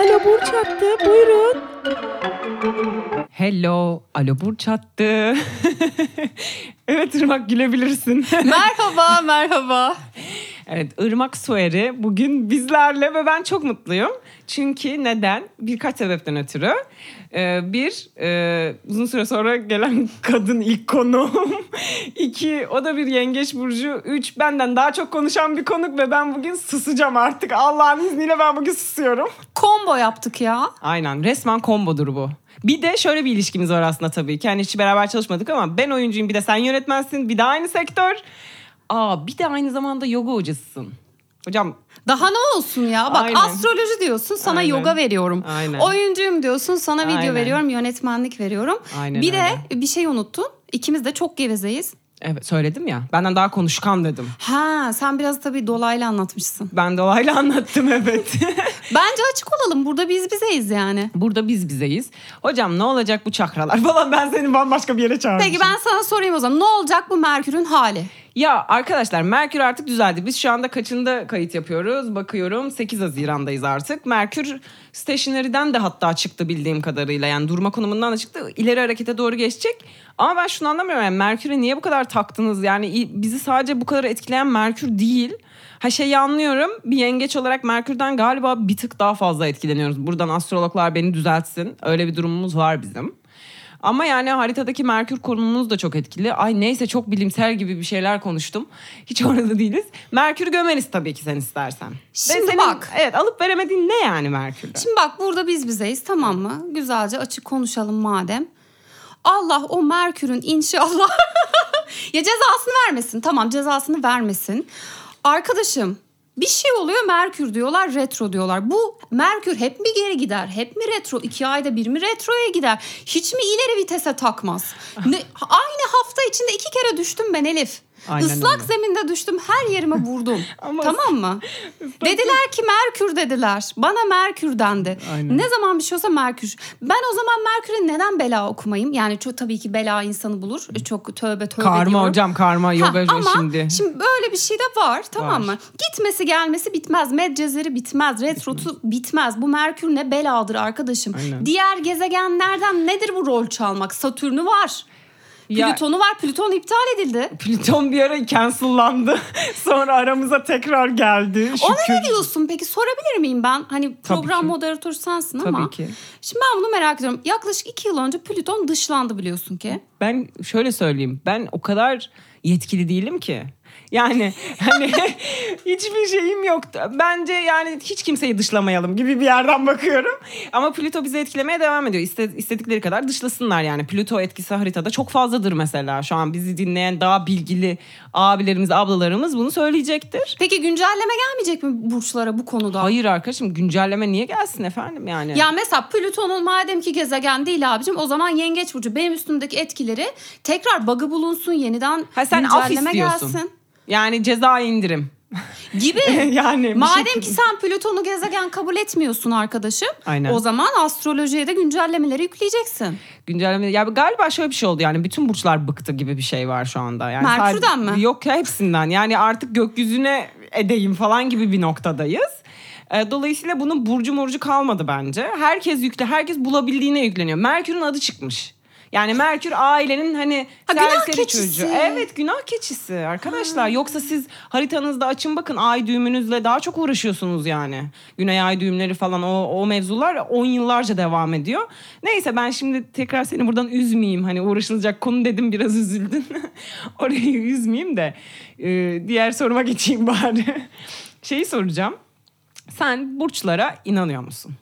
Alo Burç attı. Buyurun. Hello. Alo Burç attı. evet Irmak gülebilirsin. merhaba, merhaba. Evet Irmak Sueri bugün bizlerle ve ben çok mutluyum. Çünkü neden? Birkaç sebepten ötürü. Ee, bir, e, uzun süre sonra gelen kadın ilk konuğum. İki, o da bir yengeç burcu. Üç, benden daha çok konuşan bir konuk ve ben bugün susacağım artık. Allah'ın izniyle ben bugün susuyorum. Combo yaptık ya. Aynen resmen kombodur bu. Bir de şöyle bir ilişkimiz var aslında tabii ki. Yani hiç beraber çalışmadık ama ben oyuncuyum bir de sen yönetmensin. Bir de aynı sektör. Aa bir de aynı zamanda yoga hocasısın. Hocam Daha ne olsun ya? Bak Aynen. astroloji diyorsun sana Aynen. yoga veriyorum. Aynen. Oyuncuyum diyorsun sana video Aynen. veriyorum, yönetmenlik veriyorum. Aynen bir de öyle. bir şey unuttun. İkimiz de çok gevezeyiz. Evet söyledim ya benden daha konuşkan dedim. Ha sen biraz tabii dolaylı anlatmışsın. Ben de olayla anlattım evet. Bence açık olalım. Burada biz bizeyiz yani. Burada biz bizeyiz. Hocam ne olacak bu çakralar falan ben seni bambaşka bir yere çağırmışım. Peki ben sana sorayım o zaman. Ne olacak bu Merkür'ün hali? Ya arkadaşlar Merkür artık düzeldi. Biz şu anda kaçında kayıt yapıyoruz? Bakıyorum 8 Haziran'dayız artık. Merkür stationary'den de hatta çıktı bildiğim kadarıyla. Yani durma konumundan da çıktı. İleri harekete doğru geçecek. Ama ben şunu anlamıyorum. Yani Merkür'e niye bu kadar taktınız? Yani bizi sadece bu kadar etkileyen Merkür değil. Ha şeyi anlıyorum. Bir yengeç olarak Merkür'den galiba bir tık daha fazla etkileniyoruz. Buradan astrologlar beni düzeltsin. Öyle bir durumumuz var bizim. Ama yani haritadaki Merkür konumumuz da çok etkili. Ay neyse çok bilimsel gibi bir şeyler konuştum. Hiç orada değiliz. Merkür gömeriz tabii ki sen istersen. Şimdi senin- bak. Evet alıp veremediğin ne yani Merkür'de? Şimdi bak burada biz bizeyiz tamam mı? Güzelce açık konuşalım madem. Allah o Merkür'ün inşallah ya cezasını vermesin. Tamam cezasını vermesin. Arkadaşım bir şey oluyor Merkür diyorlar retro diyorlar. Bu Merkür hep mi geri gider? Hep mi retro? İki ayda bir mi retroya gider? Hiç mi ileri vitese takmaz? Ne, aynı hafta içinde iki kere düştüm ben Elif. Aynen Islak öyle. zeminde düştüm her yerime vurdum. Ama- tamam mı? dediler ki Merkür dediler. Bana Merkür dendi. Aynen. Ne zaman bir şey olsa Merkür. Ben o zaman Merkür'e neden bela okumayayım? Yani çok tabii ki bela insanı bulur. Çok tövbe tövbe karma diyorum. hocam karma Ha, yoga ama şimdi. böyle bir şey de var tamam Var. mı? Gitmesi gelmesi bitmez. Medcezeri bitmez. Retrosu bitmez. Bu Merkür ne beladır arkadaşım. Aynen. Diğer gezegenlerden nedir bu rol çalmak? Satürn'ü var. Ya- Plüton'u var. Plüton iptal edildi. Plüton bir ara cancellandı. Sonra aramıza tekrar geldi. Ona Şükür. ne diyorsun peki? Sorabilir miyim ben? Hani program moderatörü sensin ama. Tabii ki. Şimdi ben bunu merak ediyorum. Yaklaşık iki yıl önce Plüton dışlandı biliyorsun ki. Ben şöyle söyleyeyim. Ben o kadar yetkili değilim ki. Yani hani hiçbir şeyim yoktu. Bence yani hiç kimseyi dışlamayalım gibi bir yerden bakıyorum. Ama Plüto bizi etkilemeye devam ediyor. İste, istedikleri kadar dışlasınlar yani. Plüto etkisi haritada çok fazladır mesela. Şu an bizi dinleyen daha bilgili abilerimiz, ablalarımız bunu söyleyecektir. Peki güncelleme gelmeyecek mi burçlara bu konuda? Hayır arkadaşım güncelleme niye gelsin efendim yani? Ya mesela Plüton'un madem ki gezegen değil abicim o zaman yengeç burcu benim üstümdeki etkileri tekrar bug'ı bulunsun yeniden ha sen af güncelleme istiyorsun. gelsin. Yani ceza indirim. Gibi. yani Madem şekilde- ki sen Plüton'u gezegen kabul etmiyorsun arkadaşım. Aynen. O zaman astrolojiye de güncellemeleri yükleyeceksin. güncelleme ya galiba şöyle bir şey oldu yani bütün burçlar bıktı gibi bir şey var şu anda. Yani Merkür'den sadece- mi? Yok ya hepsinden. Yani artık gökyüzüne edeyim falan gibi bir noktadayız. Ee, Dolayısıyla bunun burcu murcu kalmadı bence. Herkes yükle, herkes bulabildiğine yükleniyor. Merkür'ün adı çıkmış. Yani Merkür ailenin hani Ha, günah serseri keçisi. çocuğu. Evet günah keçisi arkadaşlar. Yoksa siz haritanızda açın bakın ay düğümünüzle daha çok uğraşıyorsunuz yani. Güney ay düğümleri falan o, o mevzular 10 yıllarca devam ediyor. Neyse ben şimdi tekrar seni buradan üzmeyeyim. Hani uğraşılacak konu dedim biraz üzüldün. Orayı üzmeyeyim de e, diğer soruma geçeyim bari. Şeyi soracağım. Sen burçlara inanıyor musun?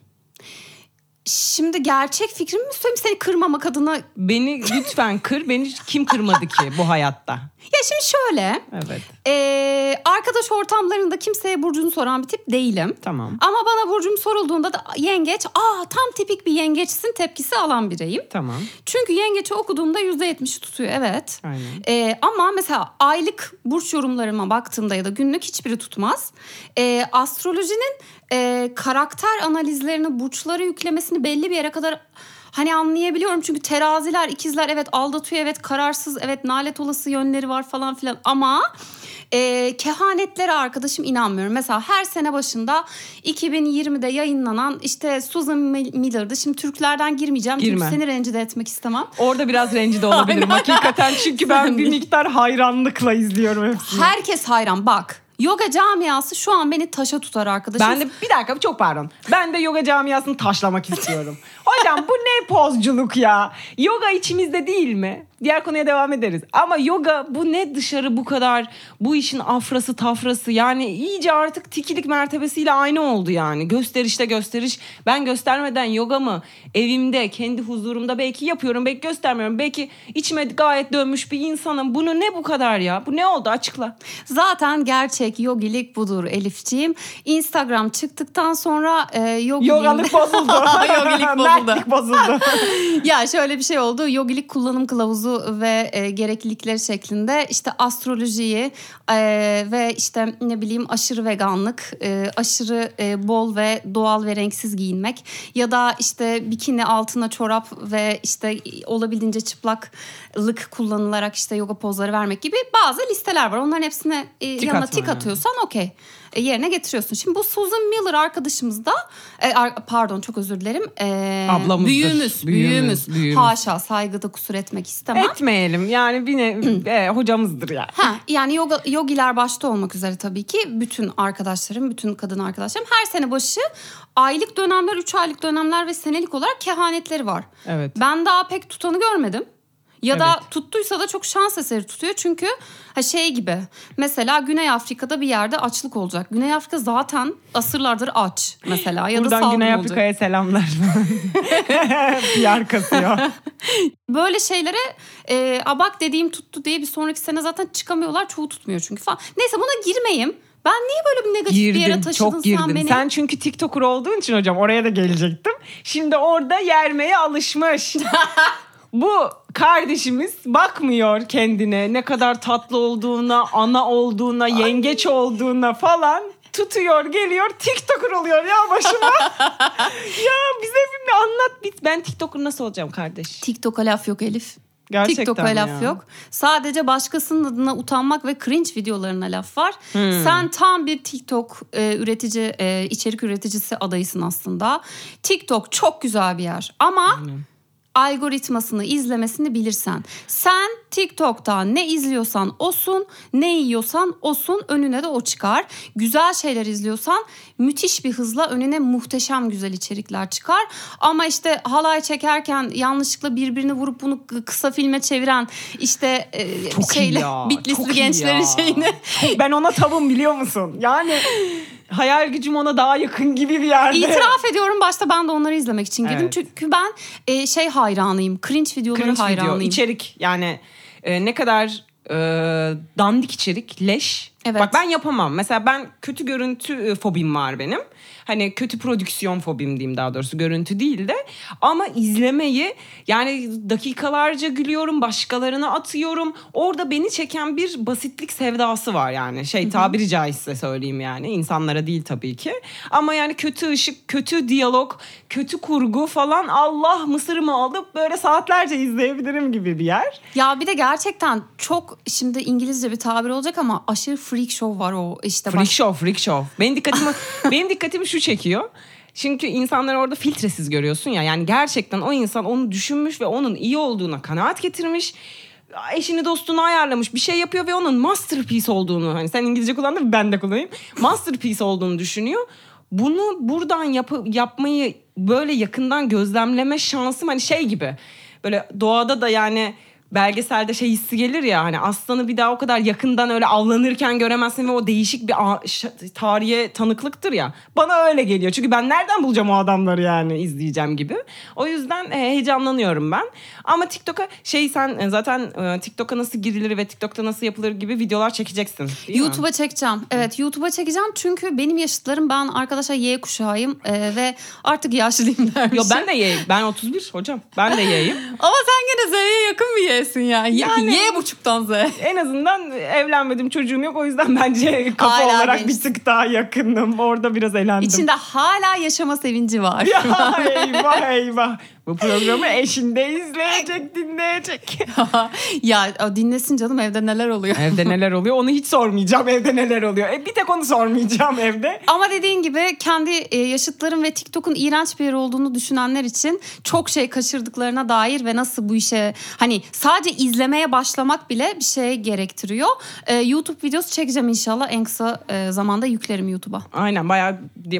Şimdi gerçek fikrimi mi söyleyeyim seni kırmamak adına? Beni lütfen kır. Beni kim kırmadı ki bu hayatta? Ya şimdi şöyle. Evet. Ee, arkadaş ortamlarında kimseye burcunu soran bir tip değilim. Tamam. Ama bana burcum sorulduğunda da yengeç, aa tam tipik bir yengeçsin tepkisi alan bireyim. Tamam. Çünkü yengeçi okuduğumda %70'i tutuyor evet. Aynen. Ee, ama mesela aylık burç yorumlarıma baktığımda ya da günlük hiçbiri tutmaz. Ee, astrolojinin e, karakter analizlerini burçlara yüklemesini belli bir yere kadar Hani anlayabiliyorum çünkü teraziler, ikizler evet aldatıyor, evet kararsız, evet nalet olası yönleri var falan filan ama e, kehanetlere arkadaşım inanmıyorum. Mesela her sene başında 2020'de yayınlanan işte Susan Miller'dı. Şimdi Türklerden girmeyeceğim Girme. çünkü seni rencide etmek istemem. Orada biraz rencide olabilirim hakikaten çünkü ben bir miktar hayranlıkla izliyorum hepsini. Herkes hayran bak. Yoga camiası şu an beni taşa tutar arkadaşım. Ben de bir dakika çok pardon. Ben de yoga camiasını taşlamak istiyorum. Hocam bu ne pozculuk ya? Yoga içimizde değil mi? Diğer konuya devam ederiz. Ama yoga bu ne dışarı bu kadar bu işin afrası tafrası yani iyice artık tikilik mertebesiyle aynı oldu yani. Gösterişte gösteriş. Ben göstermeden yoga mı evimde kendi huzurumda belki yapıyorum belki göstermiyorum. Belki içime gayet dönmüş bir insanım. Bunu ne bu kadar ya? Bu ne oldu açıkla. Zaten gerçek yogilik budur Elifciğim. Instagram çıktıktan sonra e, yogilik... Yogalık bozuldu. Yogilik bozuldu. Mertlik bozuldu. ya şöyle bir şey oldu. Yogilik kullanım kılavuzu ve e, gereklilikleri şeklinde işte astrolojiyi e, ve işte ne bileyim aşırı veganlık, e, aşırı e, bol ve doğal ve renksiz giyinmek ya da işte bikini altına çorap ve işte olabildiğince çıplaklık kullanılarak işte yoga pozları vermek gibi bazı listeler var. Onların hepsine e, yanına tik atıyorsan okey. E, yerine getiriyorsun. Şimdi bu Susan Miller arkadaşımız da e, ar- pardon çok özür dilerim. E, Ablamızdır. Büyüğümüz, Büyüğümüz, büyüğümüz. Haşa saygıda kusur etmek istemem. Etmeyelim yani bir ne, e, hocamızdır yani. Ha, yani yoga, yogiler başta olmak üzere tabii ki bütün arkadaşlarım, bütün kadın arkadaşlarım her sene başı aylık dönemler, üç aylık dönemler ve senelik olarak kehanetleri var. Evet. Ben daha pek tutanı görmedim. Ya da Evet. tuttuysa da çok şans eseri tutuyor. Çünkü ha şey gibi mesela Güney Afrika'da bir yerde açlık olacak. Güney Afrika zaten asırlardır aç mesela ya da Buradan salgın Güney. Afrika'ya selamlar. PR kasıyor. Böyle şeylere e, abak dediğim tuttu diye bir sonraki sene zaten çıkamıyorlar. Çoğu tutmuyor çünkü falan. Neyse buna girmeyeyim. Ben niye böyle bir negatif bir yere taşıdın çok girdin. sen beni? Sen çünkü TikToker olduğun için hocam oraya da gelecektim. Şimdi orada yermeye alışmış. Bu kardeşimiz bakmıyor kendine ne kadar tatlı olduğuna, ana olduğuna, yengeç olduğuna falan tutuyor geliyor TikToker oluyor ya başıma. ya bize bir anlat bit. Ben TikToker nasıl olacağım kardeş? TikTok'a laf yok Elif. Gerçekten TikTok'a laf ya. yok. Sadece başkasının adına utanmak ve cringe videolarına laf var. Hmm. Sen tam bir TikTok e, üretici, e, içerik üreticisi adayısın aslında. TikTok çok güzel bir yer ama algoritmasını izlemesini bilirsen. Sen TikTok'ta ne izliyorsan osun, ne yiyorsan osun önüne de o çıkar. Güzel şeyler izliyorsan müthiş bir hızla önüne muhteşem güzel içerikler çıkar. Ama işte halay çekerken yanlışlıkla birbirini vurup bunu kısa filme çeviren işte e, Çok şeyle ya, Bitlisli gençlerin ya. şeyini Ben ona tavım biliyor musun? Yani hayal gücüm ona daha yakın gibi bir yerde. İtiraf ediyorum başta ben de onları izlemek için girdim. Evet. Çünkü ben e, şey hayranıyım. Cringe videoları Cringe video, hayranıyım. içerik yani e, ne kadar e, dandik içerik, leş. Evet. Bak ben yapamam. Mesela ben kötü görüntü e, fobim var benim. Hani kötü prodüksiyon fobim diyeyim daha doğrusu görüntü değil de. Ama izlemeyi yani dakikalarca gülüyorum, başkalarına atıyorum. Orada beni çeken bir basitlik sevdası var yani. Şey tabiri caizse söyleyeyim yani. insanlara değil tabii ki. Ama yani kötü ışık, kötü diyalog, kötü kurgu falan Allah mısırımı alıp böyle saatlerce izleyebilirim gibi bir yer. Ya bir de gerçekten çok şimdi İngilizce bir tabir olacak ama aşırı freak show var o işte. Freak baş- show, freak show. Benim dikkatimi benim dikkatimi şu çekiyor. Çünkü insanları orada filtresiz görüyorsun ya. Yani gerçekten o insan onu düşünmüş ve onun iyi olduğuna kanaat getirmiş. Eşini dostunu ayarlamış bir şey yapıyor ve onun masterpiece olduğunu hani sen İngilizce kullandın ben de kullanayım. Masterpiece olduğunu düşünüyor. Bunu buradan yapı, yapmayı böyle yakından gözlemleme şansım hani şey gibi. Böyle doğada da yani belgeselde şey hissi gelir ya hani aslanı bir daha o kadar yakından öyle avlanırken göremezsin ve o değişik bir tarihe tanıklıktır ya. Bana öyle geliyor. Çünkü ben nereden bulacağım o adamları yani izleyeceğim gibi. O yüzden e, heyecanlanıyorum ben. Ama TikTok'a şey sen e, zaten e, TikTok'a nasıl girilir ve TikTok'ta nasıl yapılır gibi videolar çekeceksin. YouTube'a çekeceğim. Evet YouTube'a çekeceğim çünkü benim yaşıtlarım ben arkadaşlar Y kuşağıyım ve artık yaşlıyım dermişim. Yo ben de Y'yim. Ben 31 hocam. Ben de Y'yim. Ama sen gene Z'ye yakın bir Y'sin yani. Yani- Y buçuktan Z. En azından evlenmedim çocuğum yok. O yüzden bence kafa Hala olarak genç. bir tık daha yakınım. Orada biraz elendim. İçinde hala yaşama sevinci var. Ya eyvah eyvah. Bu programı eşinde izleyecek, dinleyecek. ya dinlesin canım evde neler oluyor. evde neler oluyor onu hiç sormayacağım evde neler oluyor. E, bir tek onu sormayacağım evde. Ama dediğin gibi kendi e, yaşıtların ve TikTok'un iğrenç bir yer olduğunu düşünenler için çok şey kaçırdıklarına dair ve nasıl bu işe hani sadece izlemeye başlamak bile bir şey gerektiriyor. E, YouTube videosu çekeceğim inşallah en kısa e, zamanda yüklerim YouTube'a. Aynen bayağı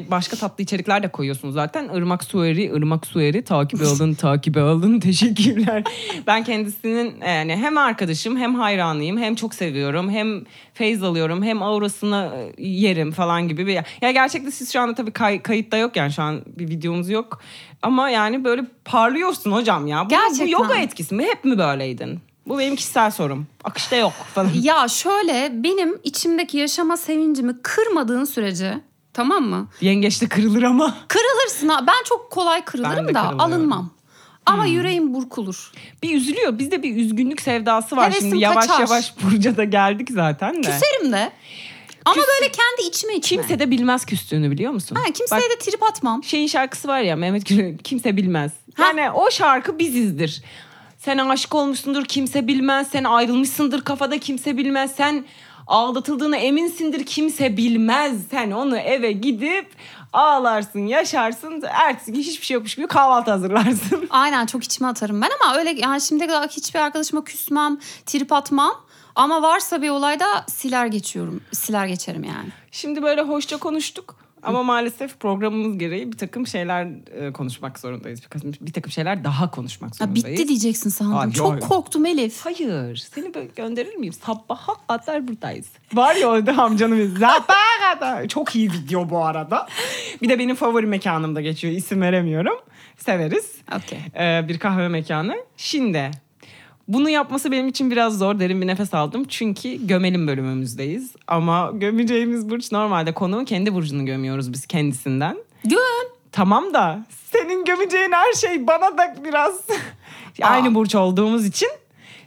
başka tatlı içerikler de koyuyorsunuz zaten. Irmak Sueri, Irmak Sueri takip alın, takip alın. Teşekkürler. Ben kendisinin yani hem arkadaşım hem hayranıyım hem çok seviyorum hem feyz alıyorum hem aurasını e, yerim falan gibi bir. Ya gerçekten siz şu anda tabii kay- kayıtta yok yani şu an bir videomuz yok. Ama yani böyle parlıyorsun hocam ya. Bu, Gerçekten. bu yoga etkisi mi? Hep mi böyleydin? Bu benim kişisel sorum. Akışta yok falan. Ya şöyle benim içimdeki yaşama sevincimi kırmadığın sürece tamam mı? Yengeçte kırılır ama. Kırılırsın ha. Ben çok kolay de kırılırım da kırılıyorum. alınmam. Ama yüreğim burkulur. Bir üzülüyor. Bizde bir üzgünlük sevdası var. Hevesim Şimdi yavaş kaçar. yavaş Burcu'ya da geldik zaten de. Küserim de. Ama böyle kendi içime içime. Kimse de bilmez küstüğünü biliyor musun? Ha, kimseye Bak, de trip atmam. şeyin şarkısı var ya Mehmet Gül'ün kimse bilmez. Yani o şarkı bizizdir. Sen aşık olmuşsundur kimse bilmez. Sen ayrılmışsındır kafada kimse bilmez. Sen aldatıldığına eminsindir kimse bilmez. Sen onu eve gidip ağlarsın, yaşarsın. Ertesi gün hiçbir şey yokmuş gibi kahvaltı hazırlarsın. Aynen çok içime atarım ben ama öyle yani şimdiye kadar hiçbir arkadaşıma küsmem, trip atmam. Ama varsa bir olayda siler geçiyorum. Siler geçerim yani. Şimdi böyle hoşça konuştuk. Ama maalesef programımız gereği bir takım şeyler e, konuşmak zorundayız. Bir, bir takım şeyler daha konuşmak Ha, zorundayız. bitti diyeceksin sandım. Ay, çok yok. korktum Elif. Hayır. Seni böyle gönderir miyim? Sabaha kadar buradayız. Var ya orada amcanın sabaha kadar. Çok iyi video bu arada. Bir de benim favori mekanımda geçiyor. İsim veremiyorum. Severiz. Okey. Ee, bir kahve mekanı. Şimdi bunu yapması benim için biraz zor. Derin bir nefes aldım. Çünkü gömelim bölümümüzdeyiz. Ama gömeceğimiz burç normalde konuğun kendi burcunu gömüyoruz biz kendisinden. Göm. Tamam da senin gömeceğin her şey bana da biraz aynı burç olduğumuz için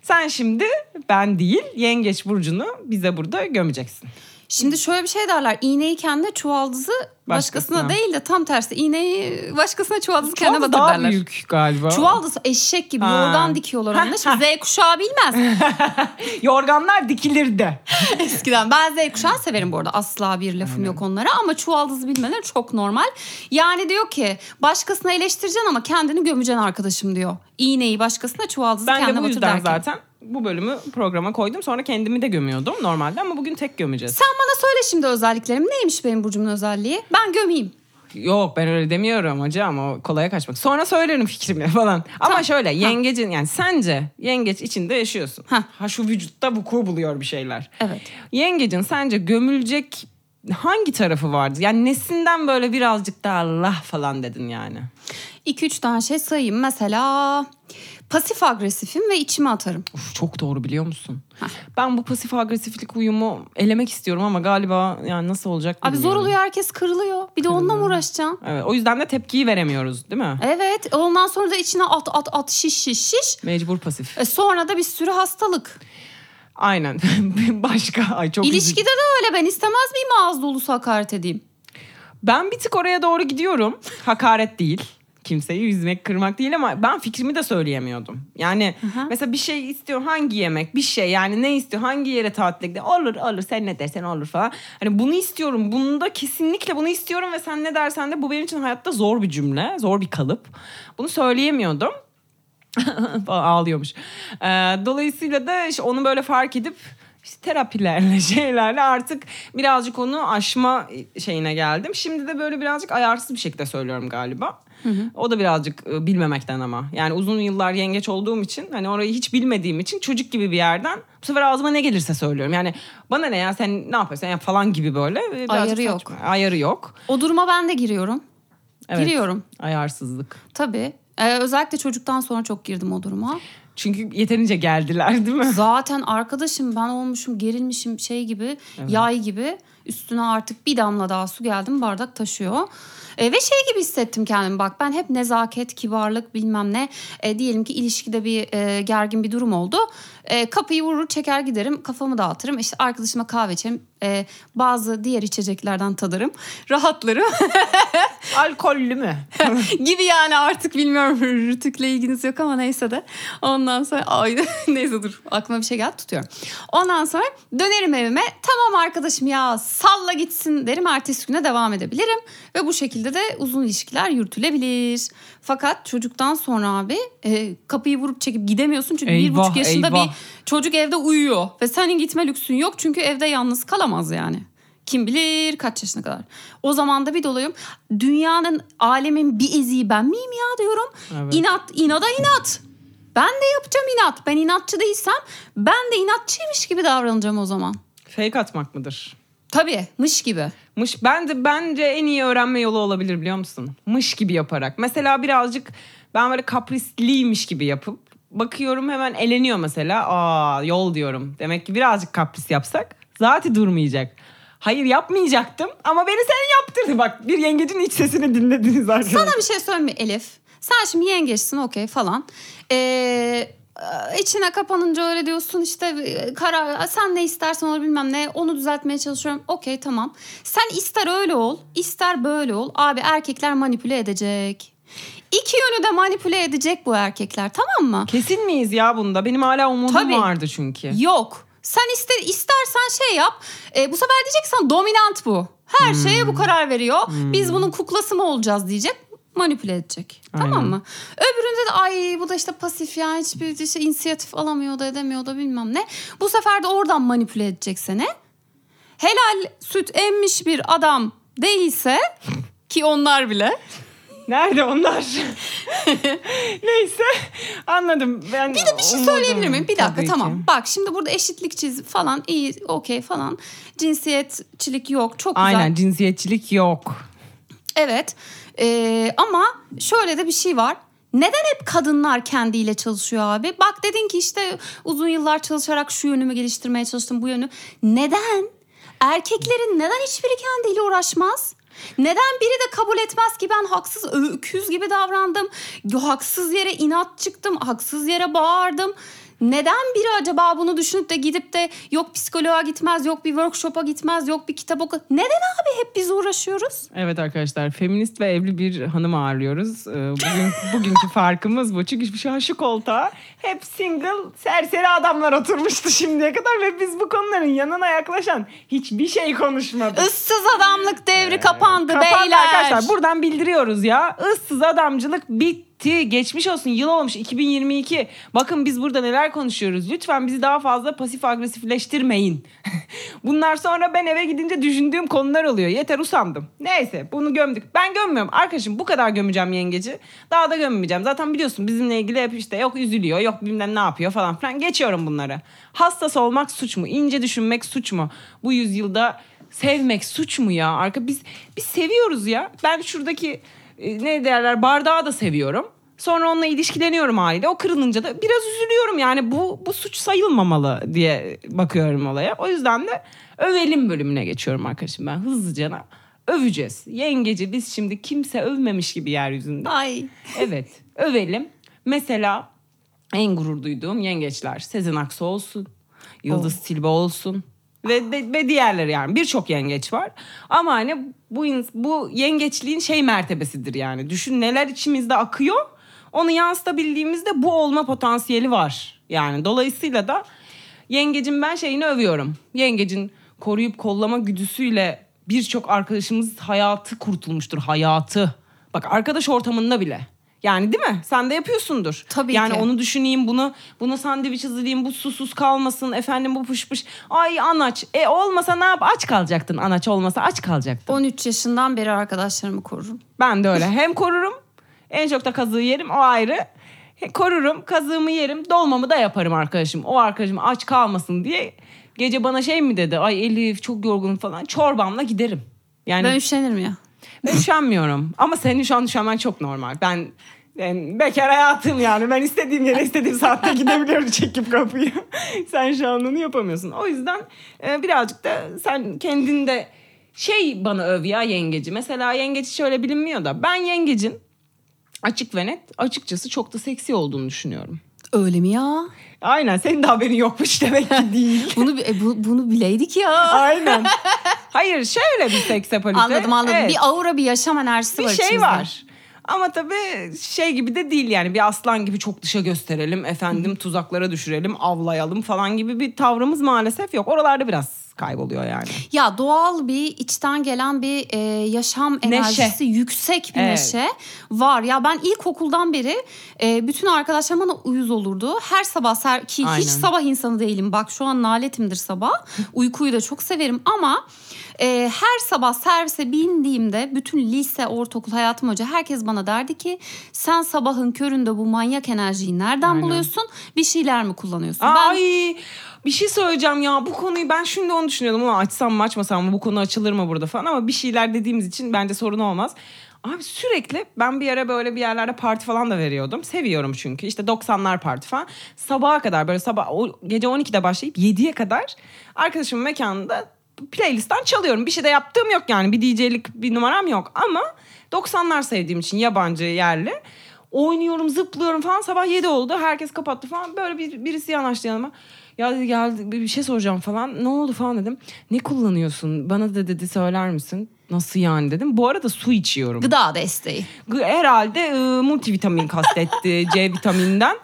sen şimdi ben değil yengeç burcunu bize burada gömeceksin. Şimdi şöyle bir şey derler. İğneyi kendine çuvaldızı başkasına, Başkasına. değil de tam tersi. İğneyi başkasına çuvaldızı kendine Çuvaldız batır daha derler. büyük galiba. Çuvaldız eşek gibi Ha. yorgan dikiyorlar onunla. Şimdi Z kuşağı bilmez. Yorganlar dikilirdi. Eskiden ben Z kuşağı severim bu arada. Asla bir lafım yok onlara ama çuvaldızı bilmeleri çok normal. Yani diyor ki başkasına eleştireceksin ama kendini gömeceksin arkadaşım diyor. İğneyi başkasına çuvaldızı Ben de kendine bu batır yüzden derken. zaten bu bölümü programa koydum. Sonra kendimi de gömüyordum normalde ama bugün tek gömeceğiz. Sen bana söyle şimdi özelliklerim. Neymiş benim burcumun özelliği? Ben gömeyim. Yok ben öyle demiyorum hocam o kolaya kaçmak. Sonra söylerim fikrimi falan. Ama Tamam. şöyle yengecin yani sence yengeç içinde yaşıyorsun. Hah. Ha şu vücutta vuku buluyor bir şeyler. Evet. Yengecin sence gömülecek hangi tarafı vardı? Yani nesinden böyle birazcık daha Allah falan dedin yani. 2-3 tane şey sayayım. Mesela pasif agresifim ve içime atarım. Uf, çok doğru biliyor musun? Ben bu pasif agresiflik uyumu elemek istiyorum ama galiba yani nasıl olacak Abi zor oluyor herkes kırılıyor. Bir de onunla mı uğraşacaksın? Evet, o yüzden de tepkiyi veremiyoruz değil mi? Evet ondan sonra da içine at at at şiş şiş şiş. Mecbur pasif. E sonra da bir sürü hastalık. Aynen. Başka. Ay çok üzücü. İlişkide de öyle ben istemez miyim ağız dolusu hakaret edeyim? Ben bir tık oraya doğru gidiyorum. Hakaret değil. Kimseyi yüzmek, kırmak değil ama ben fikrimi de söyleyemiyordum. Yani mesela bir şey istiyor hangi yemek, bir şey yani ne istiyor, hangi yere tatile gidiyor. Olur olur sen ne dersen olur falan. Hani bunu istiyorum, bunu da kesinlikle bunu istiyorum ve sen ne dersen de bu benim için hayatta zor bir cümle, zor bir kalıp. Bunu söyleyemiyordum. falan ağlıyormuş. Ee, dolayısıyla da işte onu böyle fark edip işte terapilerle şeylerle artık birazcık onu aşma şeyine geldim. Şimdi de böyle birazcık ayarsız bir şekilde söylüyorum galiba. O da birazcık e, bilmemekten ama. Yani uzun yıllar yengeç olduğum için hani orayı hiç bilmediğim için çocuk gibi bir yerden bu sefer ağzıma ne gelirse söylüyorum. Yani bana ne ya sen ne yapıyorsun yap falan gibi böyle. e, birazcık Ayarı yok. Ayarı yok. O duruma ben de giriyorum. Evet. Giriyorum. Ayarsızlık. Tabii. Ee, özellikle çocuktan sonra çok girdim o duruma. Çünkü yeterince geldiler değil mi? Zaten arkadaşım ben olmuşum gerilmişim şey gibi yay gibi. Üstüne artık bir damla daha su geldi mi bardak taşıyor. E, ve şey gibi hissettim kendimi bak ben hep nezaket, kibarlık bilmem ne. E, diyelim ki ilişkide bir e, gergin bir durum oldu. E, kapıyı vurur çeker giderim kafamı dağıtırım. İşte arkadaşıma kahve içerim. E, bazı diğer içeceklerden tadarım. Rahatlarım. Alkollü mü? gibi yani artık bilmiyorum rütükle ilginiz yok ama neyse de. Ondan sonra ay neyse dur aklıma bir şey geldi tutuyorum. Ondan sonra dönerim evime tamam arkadaşım ya salla gitsin derim ertesi güne devam edebilirim. Ve bu şekilde de uzun ilişkiler yürütülebilir. Fakat çocuktan sonra abi e, kapıyı vurup çekip gidemiyorsun çünkü bir Eyvah, buçuk yaşında eyvah. bir çocuk evde uyuyor. Ve senin gitme lüksün yok çünkü evde yalnız kalamaz yani. Kim bilir kaç yaşına kadar. O zaman da bir dolayım dünyanın alemin bir eziği ben miyim ya diyorum. Evet. İnat inada inat. Ben de yapacağım inat. Ben inatçı değilsem ben de inatçıymış gibi davranacağım o zaman. Fake atmak mıdır? Tabii mış gibi. Mış ben de bence en iyi öğrenme yolu olabilir biliyor musun? Mış gibi yaparak. Mesela birazcık ben böyle kaprisliymiş gibi yapıp bakıyorum hemen eleniyor mesela. Aa yol diyorum. Demek ki birazcık kapris yapsak zaten durmayacak. Hayır yapmayacaktım ama beni sen yaptırdın. Bak bir yengecin iç sesini dinlediniz arkadaşlar. Sana bir şey söyleyeyim mi Elif? Sen şimdi yengeçsin okey falan. Ee, içine kapanınca öyle diyorsun işte e, karar sen ne istersen olur bilmem ne onu düzeltmeye çalışıyorum. Okey tamam. Sen ister öyle ol ister böyle ol. Abi erkekler manipüle edecek. İki yönü de manipüle edecek bu erkekler tamam mı? Kesin miyiz ya bunda? Benim hala umudum Tabii. vardı çünkü. Yok. Sen ister istersen şey yap. E, bu sefer diyeceksen dominant bu. Her şeye bu karar veriyor. Biz bunun kuklası mı olacağız diyecek. Manipüle edecek. Tamam Aynen. mı? Öbüründe de ay bu da işte pasif ya hiçbir işte inisiyatif alamıyor da edemiyor da bilmem ne. Bu sefer de oradan manipüle edecek seni. Helal süt emmiş bir adam değilse ki onlar bile. Nerede onlar? Neyse anladım. Ben Bir de bir şey umudum. söyleyebilir miyim? Bir dakika Tabii tamam. ki. Bak şimdi burada eşitlikçi falan iyi okey falan. Cinsiyetçilik yok. Çok güzel. Aynen cinsiyetçilik yok. Evet Ee, ama şöyle de bir şey var. Neden hep kadınlar kendiyle çalışıyor abi? Bak dedin ki işte uzun yıllar çalışarak şu yönümü geliştirmeye çalıştım bu yönü. Neden? Erkeklerin neden hiçbiri kendiyle uğraşmaz? Neden biri de kabul etmez ki ben haksız öküz gibi davrandım. Haksız yere inat çıktım. Haksız yere bağırdım. Neden biri acaba bunu düşünüp de gidip de yok psikoloğa gitmez, yok bir workshop'a gitmez, yok bir kitap oku. Neden abi hep biz uğraşıyoruz? Evet arkadaşlar feminist ve evli bir hanım ağırlıyoruz. Ee, Bugün, bugünkü farkımız bu. Çünkü şu an şu koltuğa hep single serseri adamlar oturmuştu şimdiye kadar ve biz bu konuların yanına yaklaşan hiçbir şey konuşmadık. Issız adamlık devri kapandı, Kapandı beyler. arkadaşlar. Buradan bildiriyoruz ya. Issız adamcılık bitti. Geçmiş olsun. Yıl olmuş 2022. Bakın biz burada neler konuşuyoruz. Lütfen bizi daha fazla pasif agresifleştirmeyin. Bunlar sonra ben eve gidince düşündüğüm konular oluyor. Yeter usandım. Neyse bunu gömdük. Ben gömmüyorum. Arkadaşım bu kadar gömeceğim yengeci. Daha da gömmeyeceğim. Zaten biliyorsun bizimle ilgili hep işte yok üzülüyor, yok bilmem ne yapıyor falan filan. Geçiyorum bunları. Hassas olmak suç mu? İnce düşünmek suç mu? Bu yüzyılda sevmek suç mu ya? Arka biz biz seviyoruz ya. Ben şuradaki ne derler bardağı da seviyorum. Sonra onunla ilişkileniyorum haliyle. O kırılınca da biraz üzülüyorum. Yani bu bu suç sayılmamalı diye bakıyorum olaya. O yüzden de övelim bölümüne geçiyorum arkadaşım ben hızlıca. Öveceğiz. Yengeci biz şimdi kimse övmemiş gibi yeryüzünde. Ay. Evet övelim. Mesela en gurur duyduğum yengeçler. Sezen Aksu olsun. Yıldız Tilbe olsun. Ve, de- ve diğerleri yani birçok yengeç var. Ama hani bu, bu yengeçliğin şey mertebesidir yani. Düşün neler içimizde akıyor. Onu yansıtabildiğimizde bu olma potansiyeli var. Yani dolayısıyla da yengecin ben şeyini övüyorum. Yengecin koruyup kollama güdüsüyle birçok arkadaşımız hayatı kurtulmuştur. Hayatı. Bak arkadaş ortamında bile. Yani değil mi? Sen de yapıyorsundur. Tabii yani ki. onu düşüneyim bunu bunu sandviç hazırlayayım bu susuz kalmasın efendim bu pış pış. Ay anaç. E olmasa ne yap? Aç kalacaktın anaç olmasa aç kalacaktın. 13 yaşından beri arkadaşlarımı korurum. Ben de öyle. Hem korurum en çok da kazığı yerim o ayrı. Korurum kazığımı yerim dolmamı da yaparım arkadaşım. O arkadaşım aç kalmasın diye gece bana şey mi dedi? Ay Elif çok yorgun falan çorbamla giderim. Yani Ben üşenirim ya. Ben üşenmiyorum. Ama senin şu an üşenmen çok normal. Ben Yani bekar hayatım yani. Ben istediğim yere istediğim saatte gidebiliyorum çekip kapıyı. sen şu an onu yapamıyorsun. O yüzden e, birazcık da sen kendinde şey bana öv ya yengeci. Mesela yengeci şöyle bilinmiyor da ben yengecin açık ve net açıkçası çok da seksi olduğunu düşünüyorum. Öyle mi ya? Aynen senin de haberin yokmuş demek ki değil. Bunu e, bu, bunu bileydik ya. Aynen. Hayır şöyle bir seksapalite. Anladım anladım. Evet. Bir aura bir yaşam enerjisi bir var şey içimizde. var. Ama tabii şey gibi de değil yani bir aslan gibi çok dışa gösterelim efendim tuzaklara düşürelim avlayalım falan gibi bir tavrımız maalesef yok. Oralarda biraz kayboluyor yani. Ya doğal bir içten gelen bir e, yaşam Neşe. enerjisi yüksek bir Evet. neşe var. Ya ben ilkokuldan beri e, bütün arkadaşlarım bana uyuz olurdu. Her sabah ser, ki Aynen. hiç sabah insanı değilim. Bak şu an naletimdir sabah. Uykuyu da çok severim ama e, her sabah servise bindiğimde bütün lise, ortaokul hayatım hoca herkes bana derdi ki sen sabahın köründe bu manyak enerjiyi nereden Aynen. buluyorsun? Bir şeyler mi kullanıyorsun? Ben Ay bir şey söyleyeceğim ya bu konuyu ben şimdi onu düşünüyordum ama açsam mı açmasam mı bu konu açılır mı burada falan ama bir şeyler dediğimiz için bence sorun olmaz. Abi sürekli ben bir ara böyle bir yerlerde parti falan da veriyordum. Seviyorum çünkü. İşte 90'lar parti falan. Sabaha kadar böyle sabah o, gece 12'de başlayıp 7'ye kadar arkadaşımın mekanında playlistten çalıyorum. Bir şey de yaptığım yok yani. Bir DJ'lik bir numaram yok ama 90'lar sevdiğim için yabancı yerli. Oynuyorum, zıplıyorum falan. Sabah 7 oldu. Herkes kapattı falan. Böyle bir, birisi yanaştı yanıma. Ya dedi geldi bir şey soracağım falan. Ne oldu falan dedim. Ne kullanıyorsun? Bana da dedi söyler misin? Nasıl yani dedim. Bu arada su içiyorum. gıda desteği. Herhalde e, multivitamin kastetti C vitaminden.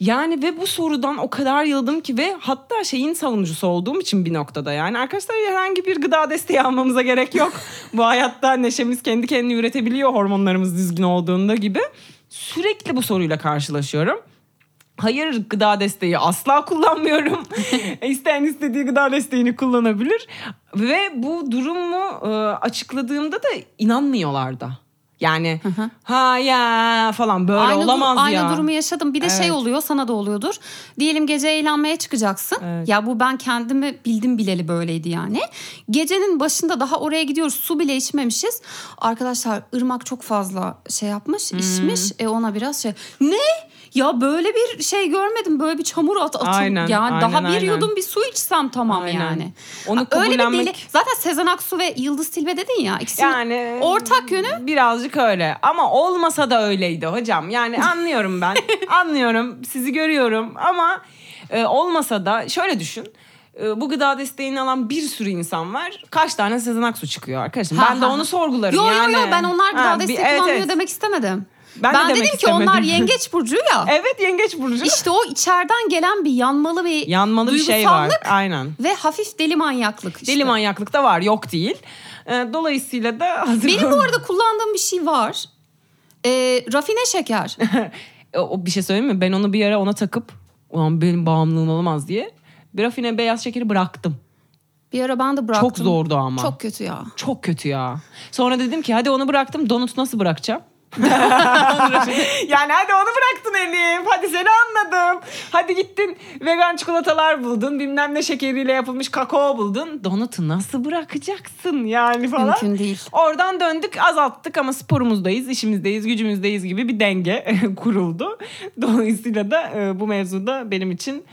Yani ve bu sorudan o kadar yıldım ki ve hatta şeyin savunucusu olduğum için bir noktada yani arkadaşlar herhangi bir gıda desteği almamıza gerek yok. bu hayatta neşemiz kendi kendini üretebiliyor hormonlarımız düzgün olduğunda gibi. Sürekli bu soruyla karşılaşıyorum. Hayır gıda desteği asla kullanmıyorum. İsteyen istediği gıda desteğini kullanabilir. Ve bu durumu e, açıkladığımda da inanmıyorlar da. Yani ha ya falan böyle aynı, olamaz dur- ya. Aynı durumu yaşadım. Bir de şey Evet. oluyor sana da oluyordur. Diyelim gece eğlenmeye çıkacaksın. Evet. Ya bu ben kendimi bildim bileli böyleydi yani. Gecenin başında daha oraya gidiyoruz. Su bile içmemişiz. Arkadaşlar ırmak çok fazla şey yapmış, Hmm. içmiş. E ona biraz şey. Ne? Ya böyle bir şey görmedim. Böyle bir çamur at atın. Aynen, yani aynen, daha bir aynen. yudum bir su içsem tamam Aynen. yani. Onu Ha, Öyle bir kabullenmek- deli. Zaten Sezen Aksu ve Yıldız Tilbe dedin ya. ikisinin Yani ortak yönü birazcık öyle ama olmasa da öyleydi hocam. Yani anlıyorum ben. anlıyorum. Sizi görüyorum ama e, olmasa da şöyle düşün. E, bu gıda desteğini alan bir sürü insan var. Kaç tane Sezen Aksu çıkıyor arkadaşım. Ha, ben de ha, onu ha. sorgularım Yo yani. yo yo ben onlar gıda Ha, bir- desteği evet, kullanmıyor evet. demek istemedim. Ben Ben, de dedim ki onlar yengeç burcu ya. Evet yengeç burcu. İşte o içeriden gelen bir yanmalı bir Yanmalı bir şey var. Aynen. ve hafif deli manyaklık. işte. Deli manyaklık da var yok değil. E, dolayısıyla da hazır Benim bu arada kullandığım bir şey var. Ee, rafine şeker. E, o bir şey söyleyeyim mi? Ben onu bir ara ona takıp ulan benim bağımlılığım olamaz diye bir rafine beyaz şekeri bıraktım. Bir ara ben de bıraktım. Çok zordu ama. Çok kötü ya. Çok kötü ya. Sonra dedim ki hadi onu bıraktım. Donut nasıl bırakacağım? yani hadi onu bıraktın Elif. Hadi seni anladım. Hadi gittin vegan çikolatalar buldun. Bilmem ne şekeriyle yapılmış kakao buldun. Donutu nasıl bırakacaksın yani falan. Mümkün değil. Oradan döndük azalttık ama sporumuzdayız, işimizdeyiz, gücümüzdeyiz gibi bir denge kuruldu. Dolayısıyla da e, bu mevzuda benim için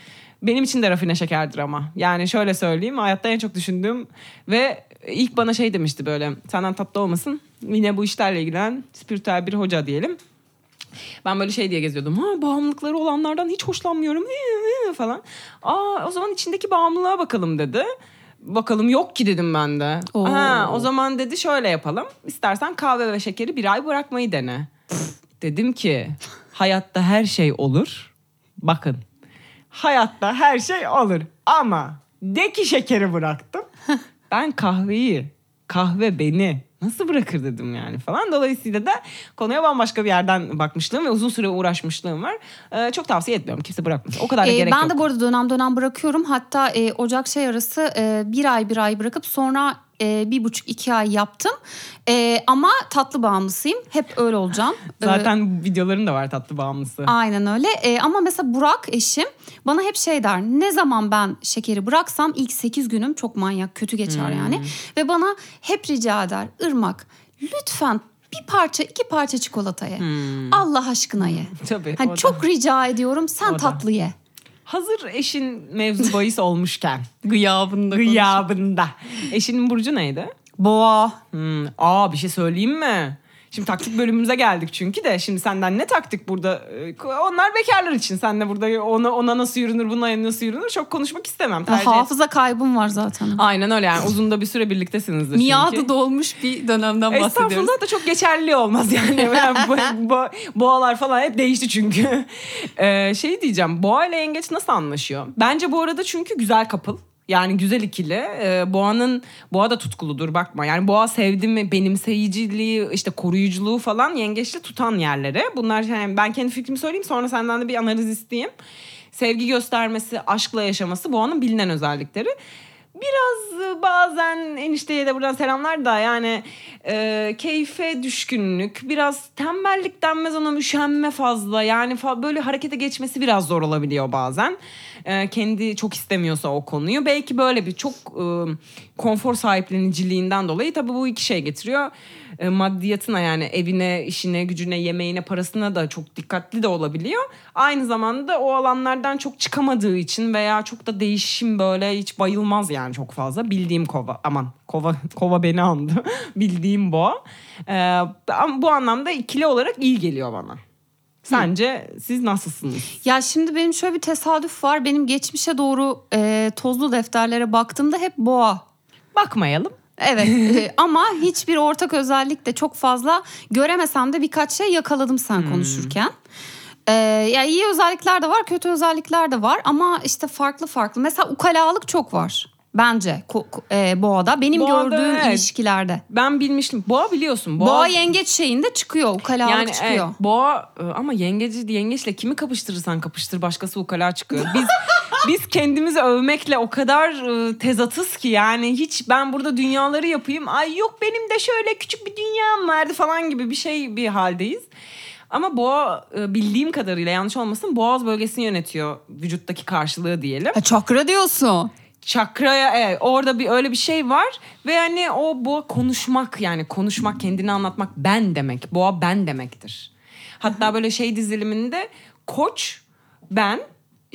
benim için de rafine şekerdir ama. Yani şöyle söyleyeyim hayatta en çok düşündüğüm ve ilk bana şey demişti böyle senden tatlı olmasın yine bu işlerle ilgilenen spiritüel bir hoca diyelim. Ben böyle şey diye geziyordum. Ha bağımlılıkları olanlardan hiç hoşlanmıyorum falan. Aa o zaman içindeki bağımlılığa bakalım dedi. Bakalım yok ki dedim ben de. Oo. Ha o zaman dedi şöyle yapalım. İstersen kahve ve şekeri bir ay bırakmayı dene. dedim ki hayatta her şey olur. Bakın hayatta her şey olur ama de ki şekeri bıraktım. Ben kahveyi, kahve beni nasıl bırakır dedim yani falan. Dolayısıyla da konuya bambaşka bir yerden bakmışlığım ve uzun süre uğraşmışlığım var. Ee, çok tavsiye etmiyorum kimse bırakmasın. O kadar da Ee, gerek ben yok. de bu arada dönem dönem bırakıyorum. Hatta e, Ocak şey arası e, bir ay bir ay bırakıp sonra e, bir buçuk iki ay yaptım. E, ama tatlı bağımlısıyım. Hep öyle olacağım. Ee, Zaten videoların da var tatlı bağımlısı. Aynen öyle. Ee, ama mesela Burak eşim bana hep şey der. Ne zaman ben şekeri bıraksam ilk 8 günüm çok manyak kötü geçer yani. Ve bana hep rica eder. Irmak lütfen bir parça iki parça çikolata ye. Allah aşkına ye. Tabii, Hani da. çok rica ediyorum sen O da. tatlı ye. Hazır eşin mevzu bahis olmuşken. Gıyabında Gıyabında. Eşinin burcu neydi? Boğa. Hmm. Aa bir şey söyleyeyim mi? Şimdi taktik bölümümüze geldik çünkü de şimdi senden ne taktik burada? Ee, Onlar bekarlar için. Sen de burada ona, ona nasıl yürünür, buna nasıl yürünür çok konuşmak istemem. Tercih Hafıza kaybım var zaten. Aynen öyle yani uzun da bir süre birliktesinizdir çünkü. Miadı dolmuş bir dönemden bahsediyoruz. Estağfurullah da çok geçerli olmaz yani. yani bu, bu- boğalar falan hep değişti çünkü. Ee, şey diyeceğim boğa ile yengeç nasıl anlaşıyor? Bence bu arada çünkü güzel kapıl. Yani güzel ikili. Ee, boğanın boğa da tutkuludur bakma. Yani boğa sevdi mi benimseyiciliği işte koruyuculuğu falan yengeçli tutan yerleri. Bunlar yani ben kendi fikrimi söyleyeyim sonra senden de bir analiz isteyeyim. Sevgi göstermesi, aşkla yaşaması boğanın bilinen özellikleri. Biraz e, bazen enişteye de buradan selamlar da yani e, keyfe düşkünlük, biraz tembellik denmez ona üşenme fazla. Yani fa- böyle harekete geçmesi biraz zor olabiliyor bazen. E, kendi çok istemiyorsa o konuyu. Belki böyle bir çok e, konfor sahipleniciliğinden dolayı tabii bu iki şey getiriyor. E, maddiyatına yani evine, işine, gücüne, yemeğine, parasına da çok dikkatli de olabiliyor. Aynı zamanda o alanlardan çok çıkamadığı için veya çok da değişim böyle hiç bayılmaz yani çok fazla. Bildiğim kova aman kova kova beni andı. Bildiğim boğa. E, bu anlamda ikili olarak iyi geliyor bana. Sence siz nasılsınız? Ya şimdi benim şöyle bir tesadüf var. Benim geçmişe doğru e, tozlu defterlere baktığımda hep boğa. Bakmayalım. Evet e, ama hiçbir ortak özellik de çok fazla göremesem de birkaç şey yakaladım sen konuşurken. Ee, ya iyi özellikler de var, kötü özellikler de var ama işte farklı farklı. Mesela ukalalık çok var bence e, boğada. Benim Boğada, gördüğüm evet. ilişkilerde. Ben bilmiştim. Boğa biliyorsun. Boğa, yengeç şeyinde çıkıyor, ukalalık Yani çıkıyor. evet, boğa e, ama yengeci yengeçle kimi kapıştırırsan kapıştır başkası ukala çıkıyor. Biz biz kendimizi övmekle o kadar e, tezatız ki yani hiç ben burada dünyaları yapayım. Ay yok benim de şöyle küçük bir dünyam vardı falan gibi bir şey bir haldeyiz. Ama boğa e, bildiğim kadarıyla yanlış olmasın boğaz bölgesini yönetiyor vücuttaki karşılığı diyelim. Ha, çakra diyorsun. Çakraya evet, orada bir öyle bir şey var ve hani o boğa konuşmak yani konuşmak kendini anlatmak ben demek boğa ben demektir. Hatta böyle şey diziliminde koç ben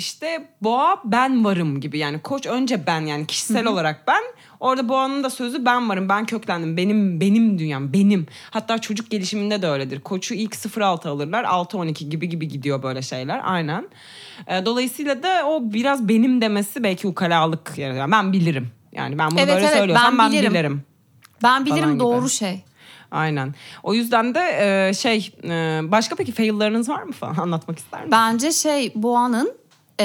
işte boğa ben varım gibi yani koç önce ben yani kişisel olarak ben orada boğanın da sözü ben varım ben köklendim benim benim dünyam benim hatta çocuk gelişiminde de öyledir koçu ilk 0-6 alırlar 6-12 gibi gibi gidiyor böyle şeyler aynen E, dolayısıyla da o biraz benim demesi belki ukalalık yani ben bilirim yani ben bunu Evet, böyle evet, söylüyorsam ben ben bilirim. bilirim. Ben bilirim Falan gibi. doğru şey. Aynen. O yüzden de e, şey e, başka peki fail'larınız var mı falan anlatmak ister misin? Bence şey Boğa'nın e,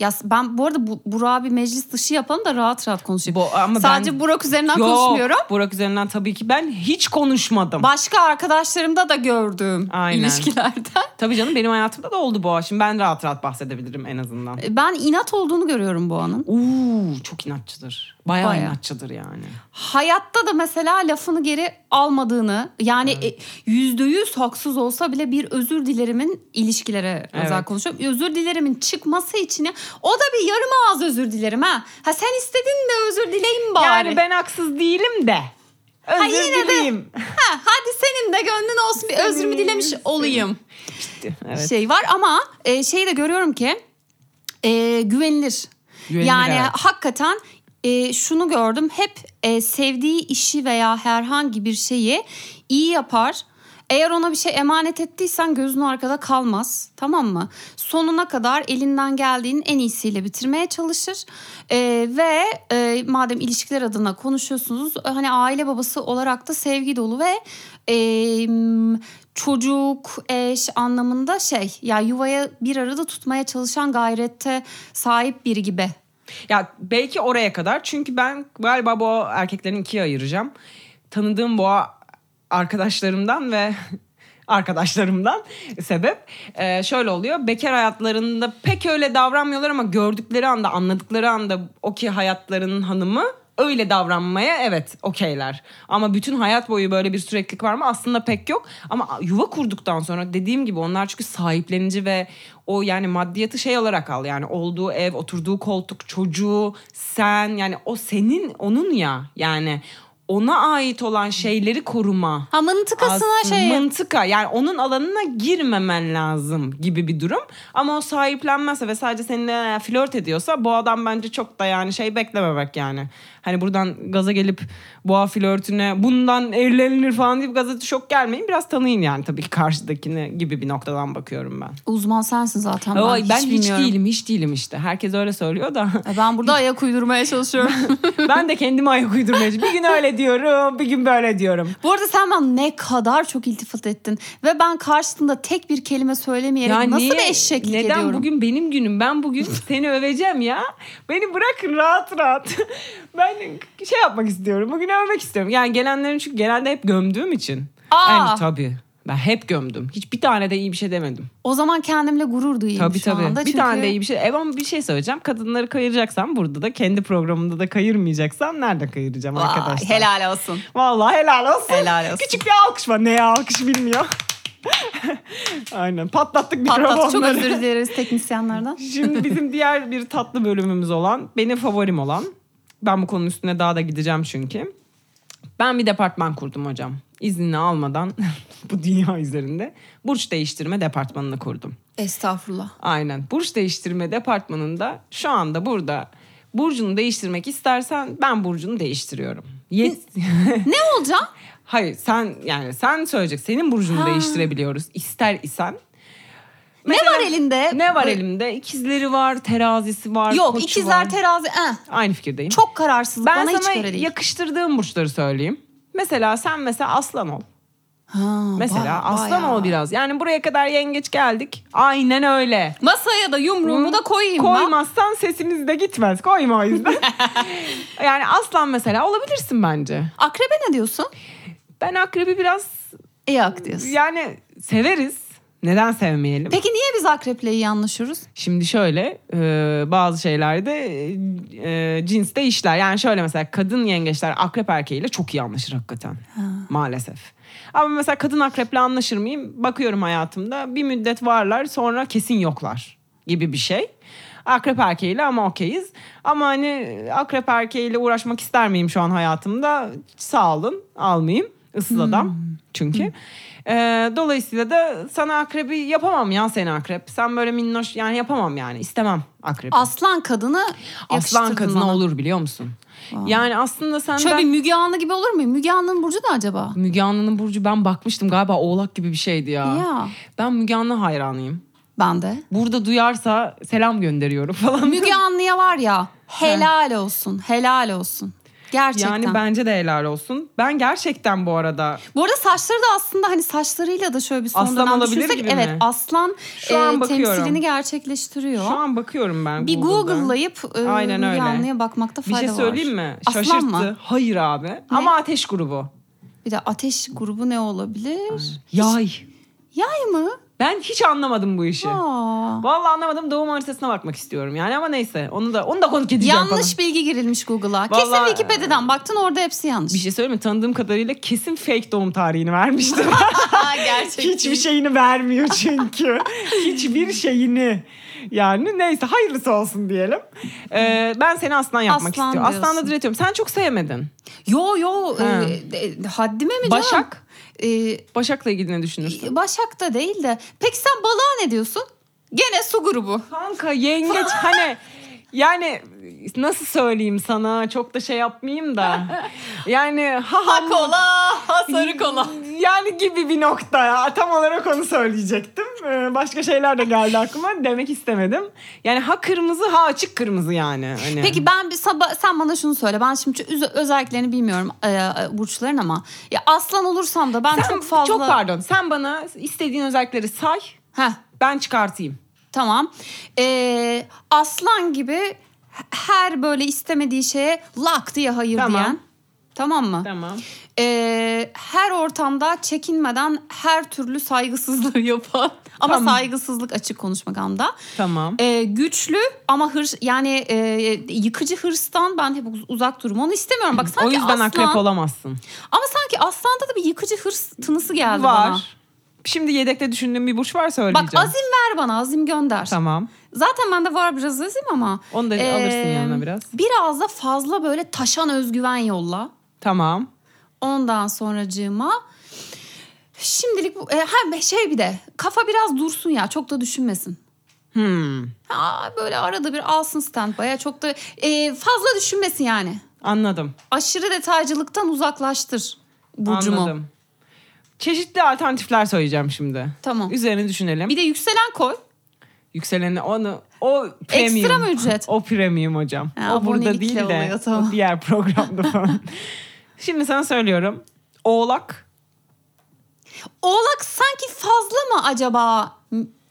ya ben bu arada bu, Burak'ı bir meclis dışı yapalım da rahat rahat konuşayım. Bu- ama Sadece ben- Burak üzerinden Yok, konuşmuyorum. Burak üzerinden tabii ki ben hiç konuşmadım. Başka arkadaşlarımda da gördüğüm Aynen. ilişkilerden. tabii canım benim hayatımda da oldu bu. Şimdi ben rahat rahat bahsedebilirim en azından. Ben inat olduğunu görüyorum Boğa'nın. Uuu çok inatçıdır. Bayağı, Bayağı. inatçıdır yani. Hayatta da mesela lafını geri almadığını yani e, yüzde yüz haksız olsa bile bir özür dilerimin ilişkilere özel Evet. konuşuyorum. Özür dilerimin çıkması için o da bir yarım ağız özür dilerim ha. Ha sen istedin de özür dileyim bari. Yani ben haksız değilim de. Özür yine de- dileyim. Ha, hadi senin de gönlün olsun bir özrümü dilemiş olayım. Evet. Şey var ama e, şeyi de görüyorum ki e, güvenilir. Güvenilir, yani evet. hakikaten e, şunu gördüm hep e, sevdiği işi veya herhangi bir şeyi iyi yapar. Eğer ona bir şey emanet ettiysen gözün arkada kalmaz tamam mı? Sonuna kadar elinden geldiğinin en iyisiyle bitirmeye çalışır. E, ve e, madem ilişkiler adına konuşuyorsunuz hani aile babası olarak da sevgi dolu ve e, çocuk, eş anlamında şey ya yuvaya bir arada tutmaya çalışan gayrette sahip biri gibi. Ya belki oraya kadar çünkü ben galiba bu erkeklerin ikiye ayıracağım. Tanıdığım boğa arkadaşlarımdan ve arkadaşlarımdan sebep e, şöyle oluyor. Bekar hayatlarında pek öyle davranmıyorlar ama gördükleri anda anladıkları anda o ki hayatlarının hanımı öyle davranmaya evet okeyler. Ama bütün hayat boyu böyle bir süreklilik var mı? Aslında pek yok. Ama yuva kurduktan sonra dediğim gibi onlar çünkü sahiplenici ve o yani maddiyatı şey olarak al. Yani olduğu ev, oturduğu koltuk, çocuğu, sen yani o senin onun ya. Yani ona ait olan şeyleri koruma. Ha mıntıkasına Aslında şey. Mıntıka yani onun alanına girmemen lazım gibi bir durum. Ama o sahiplenmezse ve sadece seninle flört ediyorsa bu adam bence çok da yani şey beklememek yani. Hani buradan gaza gelip boğa flörtüne bundan evlenilir falan deyip gaza çok gelmeyin. Biraz tanıyın yani tabii ki karşıdakini gibi bir noktadan bakıyorum ben. Uzman sensin zaten. Ben, Oy, hiç, ben hiç bilmiyorum. değilim hiç değilim işte. Herkes öyle söylüyor da. E, Ben burada ayak uydurmaya çalışıyorum. ben de kendime ayak uydurmaya Bir gün öyle diyorum bir gün böyle diyorum. Bu arada sen bana ne kadar çok iltifat ettin. Ve ben karşısında tek bir kelime söylemeyerek nasıl niye- bir eşeklik neden ediyorum. bugün benim günüm? Ben bugün seni öveceğim ya. Beni bırakın rahat rahat. ben şey yapmak istiyorum. Bugün övmek istiyorum. Yani gelenlerin çünkü genelde hep gömdüğüm için. Aa! Yani tabii. Ben hep gömdüm. Hiçbir tane de iyi bir şey demedim. O zaman kendimle gurur duyayım Tabii şu tabii. anda. Bir Çünkü tane de iyi bir şey. Evet ama bir şey söyleyeceğim. Kadınları kayıracaksam burada da kendi programımda da kayırmayacaksam nerede kayıracağım Vay, arkadaşlar? helal olsun. Vallahi helal olsun. Helal olsun. Küçük bir alkış var. Neye alkış bilmiyor. Aynen patlattık Patlat. mikrofonları. Çok özür dileriz teknisyenlerden. Şimdi bizim diğer bir tatlı bölümümüz olan, benim favorim olan. Ben bu konunun üstüne daha da gideceğim çünkü. Ben bir departman kurdum hocam. İznini almadan bu dünya üzerinde burç değiştirme departmanını kurdum. Estağfurullah. Aynen. Burç değiştirme departmanında şu anda burada burcunu değiştirmek istersen ben burcunu değiştiriyorum. Yet- Ne olacak? Hayır sen yani sen söyleyecek. Senin burcunu Ha. değiştirebiliyoruz ister isen. ne var elinde? Ne var elimde? İkizleri var, terazisi var, Yok ikizler var. terazi. Eh, Aynı fikirdeyim. çok kararsız. ben Bana hiç sana göre değil. yakıştırdığım burçları söyleyeyim. Mesela sen mesela aslan ol. Ha, Mesela ba- aslan bayağı. ol biraz. Yani buraya kadar yengeç geldik. Aynen öyle. Masaya da yumruğumu da koyayım ben. Koymazsan sesimiz de gitmez. Koyma o yüzden. yani aslan mesela olabilirsin bence. Akrebe ne diyorsun? Ben akrebi biraz Yok diyorsun. yani severiz. Neden sevmeyelim? Peki niye biz akreple iyi anlaşıyoruz? Şimdi şöyle e, bazı şeylerde e, cins de işler. Yani şöyle mesela kadın yengeçler akrep erkeğiyle çok iyi anlaşır hakikaten. Maalesef. Ama mesela kadın akreple anlaşır mıyım? Bakıyorum hayatımda bir müddet varlar sonra kesin yoklar gibi bir şey. Akrep erkeğiyle ama okeyiz. Ama hani akrep erkeğiyle uğraşmak ister miyim şu an hayatımda? Sağ olun almayayım. Issız adam çünkü. Ee, dolayısıyla da sana akrebi yapamam ya seni akrep. Sen böyle minnoş yani yapamam yani istemem akrebi. Aslan kadını Aslan kadına bana. olur biliyor musun? Yani aslında senden... Şöyle bir Müge Anlı gibi olur mu? Müge Anlı'nın burcu ne acaba? Müge Anlı'nın burcu ben bakmıştım galiba oğlak gibi bir şeydi ya. Ya. Ben Müge Anlı hayranıyım. Ben de. Burada duyarsa selam gönderiyorum falan. Müge Anlı'ya var ya helal olsun. Helal olsun. Gerçekten. Yani bence de helal olsun. Ben gerçekten bu arada Bu arada saçları da aslında hani saçlarıyla da şöyle bir son Aslan dönem düşünsek gibi evet mi? aslan Şu an e, bakıyorum. temsilini gerçekleştiriyor. şu an bakıyorum ben bir. Google'layıp e, Aynen öyle. Anlı'ya bakmakta Bir fayda şey var. söyleyeyim mi? Aslan Şaşırttı. mı? Hayır abi. Ama ateş grubu. Bir de ateş grubu ne olabilir? Yay. Yay mı? Ben hiç anlamadım bu işi. Aa. Vallahi anlamadım. Doğum haritasına bakmak istiyorum yani ama neyse. Onu da onu da konuk edeceğim Yanlış falan. bilgi girilmiş Google'a. Kesin Vallahi- Wikipedia'dan baktın orada hepsi yanlış. Bir şey söyleyeyim mi? Tanıdığım kadarıyla kesin fake doğum tarihini vermiştir. Gerçek. Hiçbir şeyini vermiyor çünkü. Hiçbir şeyini. Yani neyse hayırlısı olsun diyelim. Ee, ben seni aslan yapmak Aslan istiyorum. Aslan da diyorsun. diretiyorum. Sen çok sevmedin. Yo yo Ha. e, e, haddime mi canım? Başak? E, Başak'la ilgili ne düşünürsün? Başak da değil de. Peki sen balığa ne diyorsun? Gene su grubu. Kanka yengeç hani yani nasıl söyleyeyim sana? Çok da şey yapmayayım da. Yani ha ha kola, ha sarı kola. yani gibi bir nokta. Ya tam olarak onu söyleyecektim. Ee, başka şeyler de geldi aklıma. Demek istemedim. Yani ha kırmızı ha açık kırmızı yani hani. Peki ben bir sabah sen bana şunu söyle. Ben şimdi öz- özelliklerini bilmiyorum e, e, burçların ama. Ya aslan olursam da ben Sen- çok fazla çok pardon. Sen bana istediğin özellikleri say. Heh, ben çıkartayım. Tamam. E, aslan gibi her böyle istemediği şeye lak diye hayır Tamam. diyen. Tamam mı? Tamam. E, her ortamda çekinmeden her türlü saygısızlığı yapan ama Tamam. saygısızlık açık konuşmak anda. Tamam. E, güçlü ama hırs yani e, yıkıcı hırstan ben hep uz- uzak durum. Onu istemiyorum. Bak sanki o yüzden aslan, akrep olamazsın. Ama sanki aslanda da bir yıkıcı hırs tınısı geldi Var. bana. Şimdi yedekte düşündüğüm bir burç var söyleyeceğim. Bak azim ver bana azim gönder. Tamam. Zaten bende var biraz azim ama. Onu da alırsın yanına biraz. Biraz da fazla böyle taşan özgüven yolla. Tamam. Ondan sonracığıma şimdilik bu, e, ha, şey bir de kafa biraz dursun ya çok da düşünmesin. Hmm, Ha, böyle arada bir alsın standby'a çok da e, fazla düşünmesin yani. anladım. Aşırı detaycılıktan uzaklaştır Burcumu. Anladım. Çeşitli alternatifler söyleyeceğim şimdi. Tamam. Üzerine düşünelim. Bir de yükselen koy. Yükseleni onu o premium. Ekstra mı ücret? O premium hocam. Ha, o burada değil de oluyor, tamam. o diğer programda falan. Şimdi sana söylüyorum. Oğlak Oğlak sanki fazla mı acaba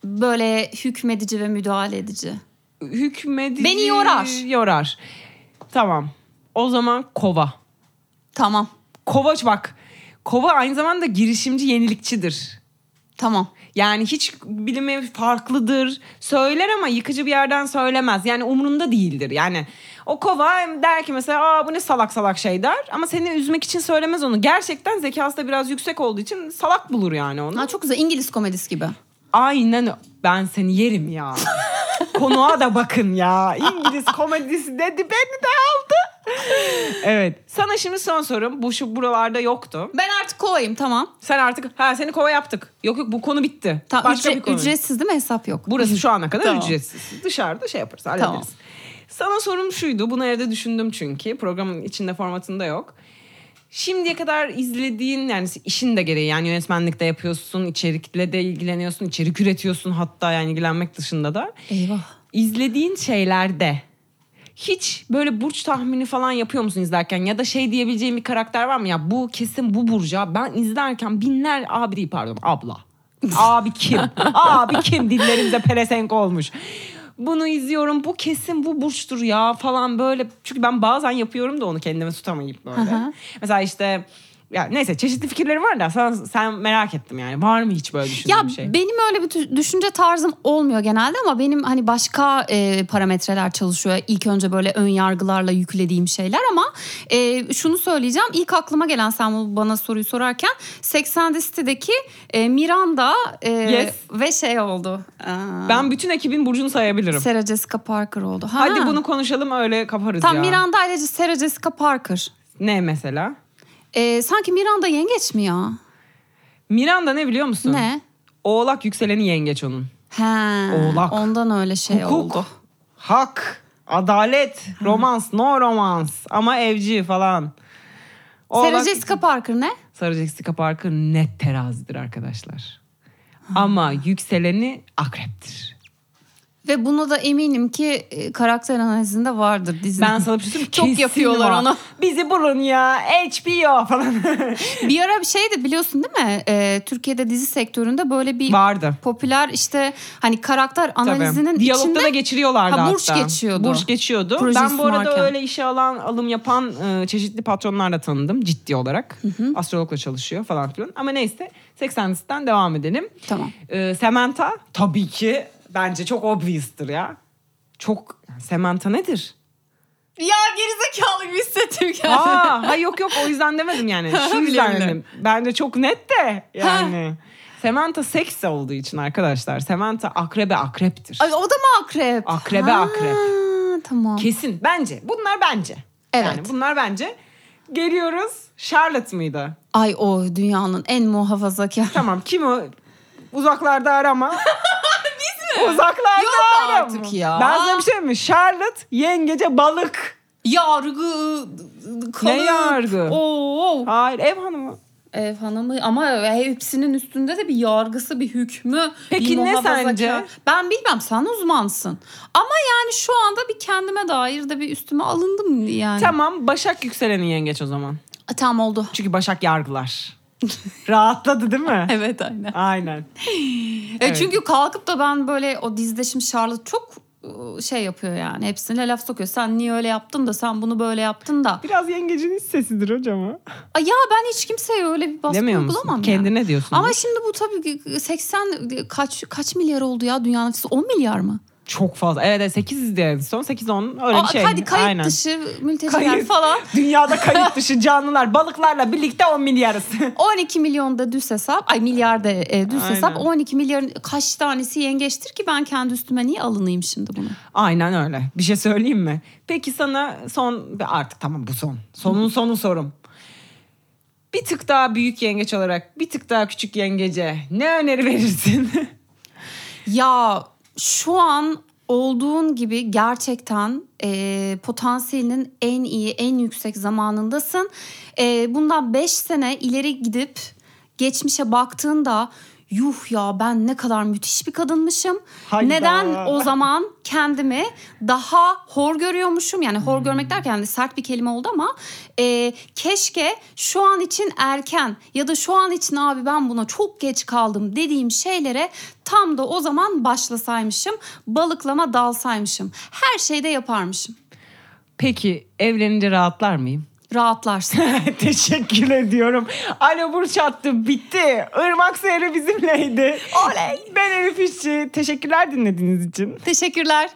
böyle hükmedici ve müdahale edici? hükmedici Beni yorar. Yorar. Tamam. O zaman kova. Tamam. Kova bak. Kova aynı zamanda girişimci yenilikçidir. Tamam. Yani hiç bilimi farklıdır. Söyler ama yıkıcı bir yerden söylemez. Yani umrunda değildir. Yani o kova der ki mesela Aa, bu ne salak salak şey der. Ama seni üzmek için söylemez onu. Gerçekten zekası da biraz yüksek olduğu için salak bulur yani onu. Ha, çok güzel İngiliz komedisi gibi. Aynen ben seni yerim ya. Konuğa da bakın ya. İngiliz komedisi dedi beni de aldı. evet. Sana şimdi son sorum. Bu şu buralarda yoktu. Ben artık kovayım tamam. Sen artık ha seni kova yaptık. Yok yok bu konu bitti. Tamam Başka ücre- bir konu. ücretsiz değil mi hesap yok. Burası şu ana kadar Tamam. ücretsiz. Dışarıda şey yaparız hallederiz. Tamam. Sana sorum şuydu. Bunu evde düşündüm çünkü. Programın içinde formatında yok. Şimdiye kadar izlediğin yani işin de gereği yani yönetmenlik de yapıyorsun, içerikle de ilgileniyorsun, içerik üretiyorsun hatta yani ilgilenmek dışında da. Eyvah. İzlediğin şeylerde hiç böyle burç tahmini falan yapıyor musun izlerken? Ya da şey diyebileceğin bir karakter var mı? Ya bu kesin bu burca ben izlerken binler abi değil pardon abla. Abi kim? Abi kim? Dillerimize pelesenk olmuş. Bunu izliyorum. Bu kesin bu burçtur ya falan böyle. Çünkü ben bazen yapıyorum da onu kendime tutamayıp böyle. Mesela işte ya neyse çeşitli fikirlerim var da sen, sen merak ettim yani var mı hiç böyle düşündüğün Ya bir şey? benim öyle bir düşünce tarzım olmuyor genelde ama benim hani başka e, parametreler çalışıyor. İlk önce böyle ön yargılarla yüklediğim şeyler ama e, şunu söyleyeceğim. İlk aklıma gelen sen bana soruyu sorarken 80 City'deki e, Miranda e, Yes. ve şey oldu. Aa, Ben bütün ekibin burcunu sayabilirim. Sarah Jessica Parker oldu. Ha. Hadi bunu konuşalım öyle kaparız Tam ya. Miranda ile Sarah Jessica Parker. Ne mesela? E, sanki Miranda yengeç mi ya? Miranda ne biliyor musun? Ne? Oğlak yükseleni yengeç onun. He, Oğlak. Ondan öyle şey Hukuk, oldu. hak, adalet, romans, no romans ama evci falan. Sarah Jessica Parker ne? Sarah Jessica Parker net terazidir arkadaşlar. Ama yükseleni akreptir. Ve bunu da eminim ki e, karakter analizinde vardır dizinin. Ben sana bir şey? Çok Kesin yapıyorlar var. onu. Bizi bulun ya HBO falan. bir ara bir şey de biliyorsun değil mi? E, Türkiye'de dizi sektöründe böyle bir Vardı. popüler işte hani karakter analizinin Tabii. Diyalogda içinde da geçiriyorlardı Ha, burs hatta. geçiyordu. Burs geçiyordu. Projeyi ben bu arada sunarken. öyle işe alan, alım yapan e, çeşitli patronlarla tanıdım ciddi olarak. Astrologla çalışıyor falan filan. Ama neyse 80'listen devam edelim. Tamam. E, Samantha tabii ki bence çok obvious'tır ya. Çok Samantha nedir? Ya gerizekalı gibi hissettim kendimi. Aa, ha yok yok o yüzden demedim yani. Şu yüzden dedim. Bence çok net de yani. Samantha seks olduğu için arkadaşlar. Samantha akrebe akreptir. Ay o da mı akrep? Akrebe Ha, akrep. Tamam. Kesin. Bence. Bunlar bence. Evet. Yani bunlar bence. Geliyoruz. Charlotte mıydı? Ay o dünyanın en muhafazakar. Tamam. Kim o? Uzaklarda arama. Mi? Uzaklarda Yok artık ya. Ben sana bir şey mi? Charlotte yengece balık. Yargı. Kalıp. Ne yargı? Oo. Hayır ev hanımı. Ev hanımı ama hepsinin üstünde de bir yargısı, bir hükmü. Peki bir ne sence? Ben bilmem sen uzmansın. Ama yani şu anda bir kendime dair de bir üstüme alındım yani. Tamam Başak yükselenin yengeç o zaman. Tamam oldu. Çünkü Başak yargılar. Rahatladı değil mi? Evet aynen. Aynen. E, Evet. çünkü kalkıp da ben böyle o dizide şimdi Charlotte çok şey yapıyor yani. Hepsine laf sokuyor. Sen niye öyle yaptın da sen bunu böyle yaptın da. Biraz yengecin hiç sesidir hocam. Ay ya ben hiç kimseye öyle bir baskı Demiyor musun? uygulamam. Kendine diyorsun. Ama şimdi bu tabii ki 80 kaç kaç milyar oldu ya dünyanın nüfusu 10 milyar mı? Çok fazla. Evet evet 8 en son 8-10 öyle Aa, bir şey. Hadi kayıt Aynen. dışı mülteciler Kayıt- falan. Dünyada kayıt dışı canlılar balıklarla birlikte 10 milyarız. 12 milyon da düz hesap. Ay milyar da e, düz Aynen. hesap. 12 milyarın kaç tanesi yengeçtir ki ben kendi üstüme niye alınayım şimdi bunu? Aynen öyle. Bir şey söyleyeyim mi? Peki sana son artık tamam bu son. Sonun sonu sorum. bir tık daha büyük yengeç olarak bir tık daha küçük yengece ne öneri verirsin? Ya şu an olduğun gibi gerçekten e, potansiyelinin en iyi, en yüksek zamanındasın. E, bundan 5 sene ileri gidip geçmişe baktığında yuh ya ben ne kadar müthiş bir kadınmışım. Hayda. Neden o zaman kendimi daha hor görüyormuşum? Yani hor görmek derken de sert bir kelime oldu ama e, keşke şu an için erken ya da şu an için abi ben buna çok geç kaldım dediğim şeylere tam da o zaman başlasaymışım. Balıklama dalsaymışım. Her şeyde yaparmışım. Peki evlenince rahatlar mıyım? Rahatlarsın. Teşekkür ediyorum. Alo Burç attı. Bitti. Irmak Seyri bizimleydi. Oley. Ben Elif İşçi. Teşekkürler dinlediğiniz için. Teşekkürler.